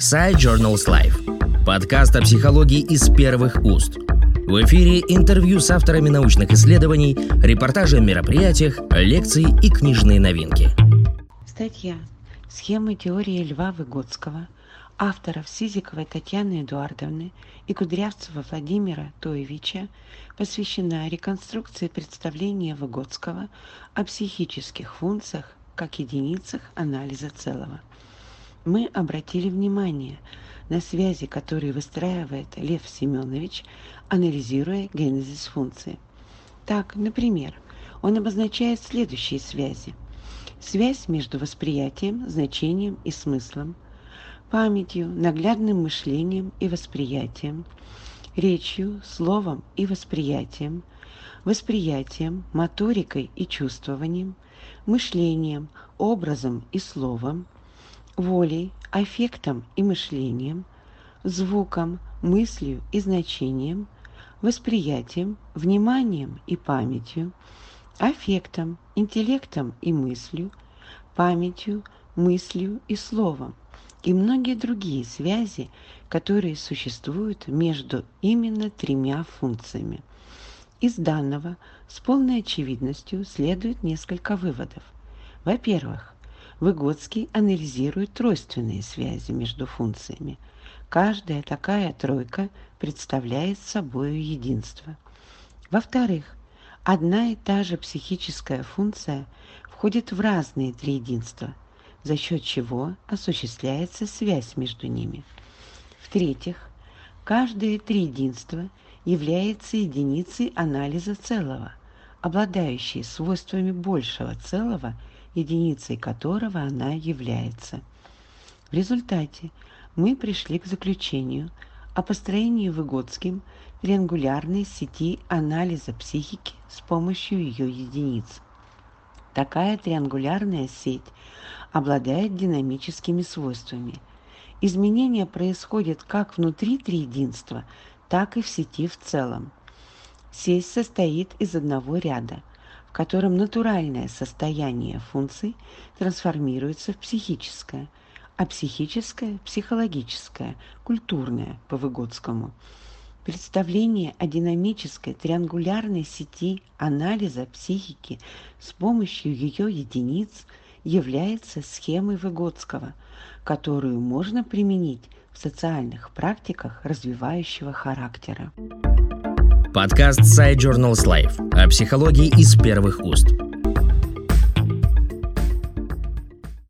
Side Journals Life. Подкаст о психологии из первых уст. В эфире интервью с авторами научных исследований, репортажи о мероприятиях, лекции и книжные новинки. Статья «Схемы теории Льва Выгодского» авторов Сизиковой Татьяны Эдуардовны и Кудрявцева Владимира Тоевича посвящена реконструкции представления Выгодского о психических функциях как единицах анализа целого – мы обратили внимание на связи, которые выстраивает Лев Семенович, анализируя генезис функции. Так, например, он обозначает следующие связи. Связь между восприятием, значением и смыслом, памятью, наглядным мышлением и восприятием, речью, словом и восприятием, восприятием, моторикой и чувствованием, мышлением, образом и словом, волей, аффектом и мышлением, звуком, мыслью и значением, восприятием, вниманием и памятью, аффектом, интеллектом и мыслью, памятью, мыслью и словом, и многие другие связи, которые существуют между именно тремя функциями. Из данного с полной очевидностью следует несколько выводов. Во-первых, Выгодский анализирует тройственные связи между функциями. Каждая такая тройка представляет собой единство. Во-вторых, одна и та же психическая функция входит в разные триединства, за счет чего осуществляется связь между ними. В-третьих, каждое триединство является единицей анализа целого, обладающей свойствами большего целого – единицей которого она является. В результате мы пришли к заключению о построении Выгодским триангулярной сети анализа психики с помощью ее единиц. Такая триангулярная сеть обладает динамическими свойствами. Изменения происходят как внутри триединства, так и в сети в целом. Сеть состоит из одного ряда – в котором натуральное состояние функций трансформируется в психическое, а психическое – психологическое, культурное по Выгодскому. Представление о динамической триангулярной сети анализа психики с помощью ее единиц является схемой Выгодского, которую можно применить в социальных практиках развивающего характера. Подкаст Side Journals Life о психологии из первых уст.